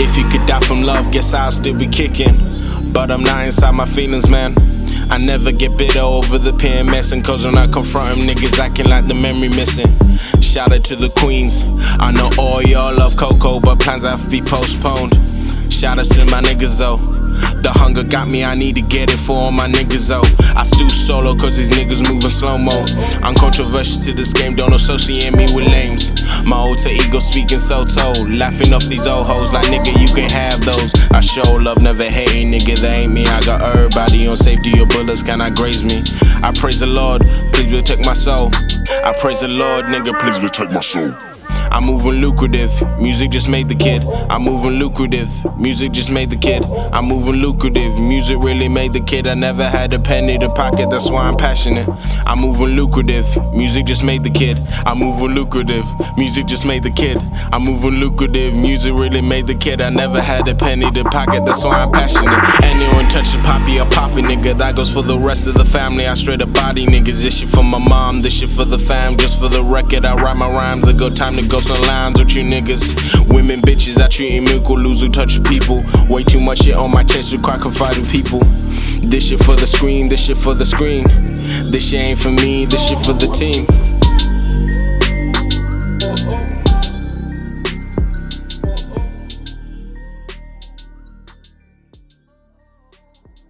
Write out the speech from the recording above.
If you could die from love, guess I'll still be kicking. But I'm not inside my feelings, man. I never get bitter over the PMS, and cause when I confront them, niggas acting like the memory missing. Shout out to the queens. I know all y'all love Coco, but plans have to be postponed. Shout out to my niggas though. The hunger got me, I need to get it for all my niggas though. I still solo cause these niggas moving slow mo. I'm controversial to this game, don't associate me with lames. My alter ego speaking so told. Laughing off these old hoes like nigga, you can have those. I show love, never hating, nigga, they ain't me. I got everybody on safety, your bullets cannot graze me. I praise the Lord, please protect my soul. I praise the Lord, nigga, please protect my soul. I'm moving lucrative. Music just made the kid. I'm moving lucrative. Music just made the kid. I'm moving lucrative. Music really made the kid. I never had a penny to pocket, that's why I'm passionate. I'm moving lucrative. Music just made the kid. I'm moving lucrative. Music just made the kid. I'm moving lucrative. Music really made the kid. I never had a penny to pocket, that's why I'm passionate. Anyone touches poppy, a poppy nigga. That goes for the rest of the family. I straight up body niggas. This shit for my mom, this shit for the fam. Just for the record, I write my rhymes. A good time to go some lines with you niggas. Women, bitches, I treat equal, lose who touch people. Way too much shit on my chest, require confiding people. This shit for the screen, this shit for the screen. This shit ain't for me, this shit for the team.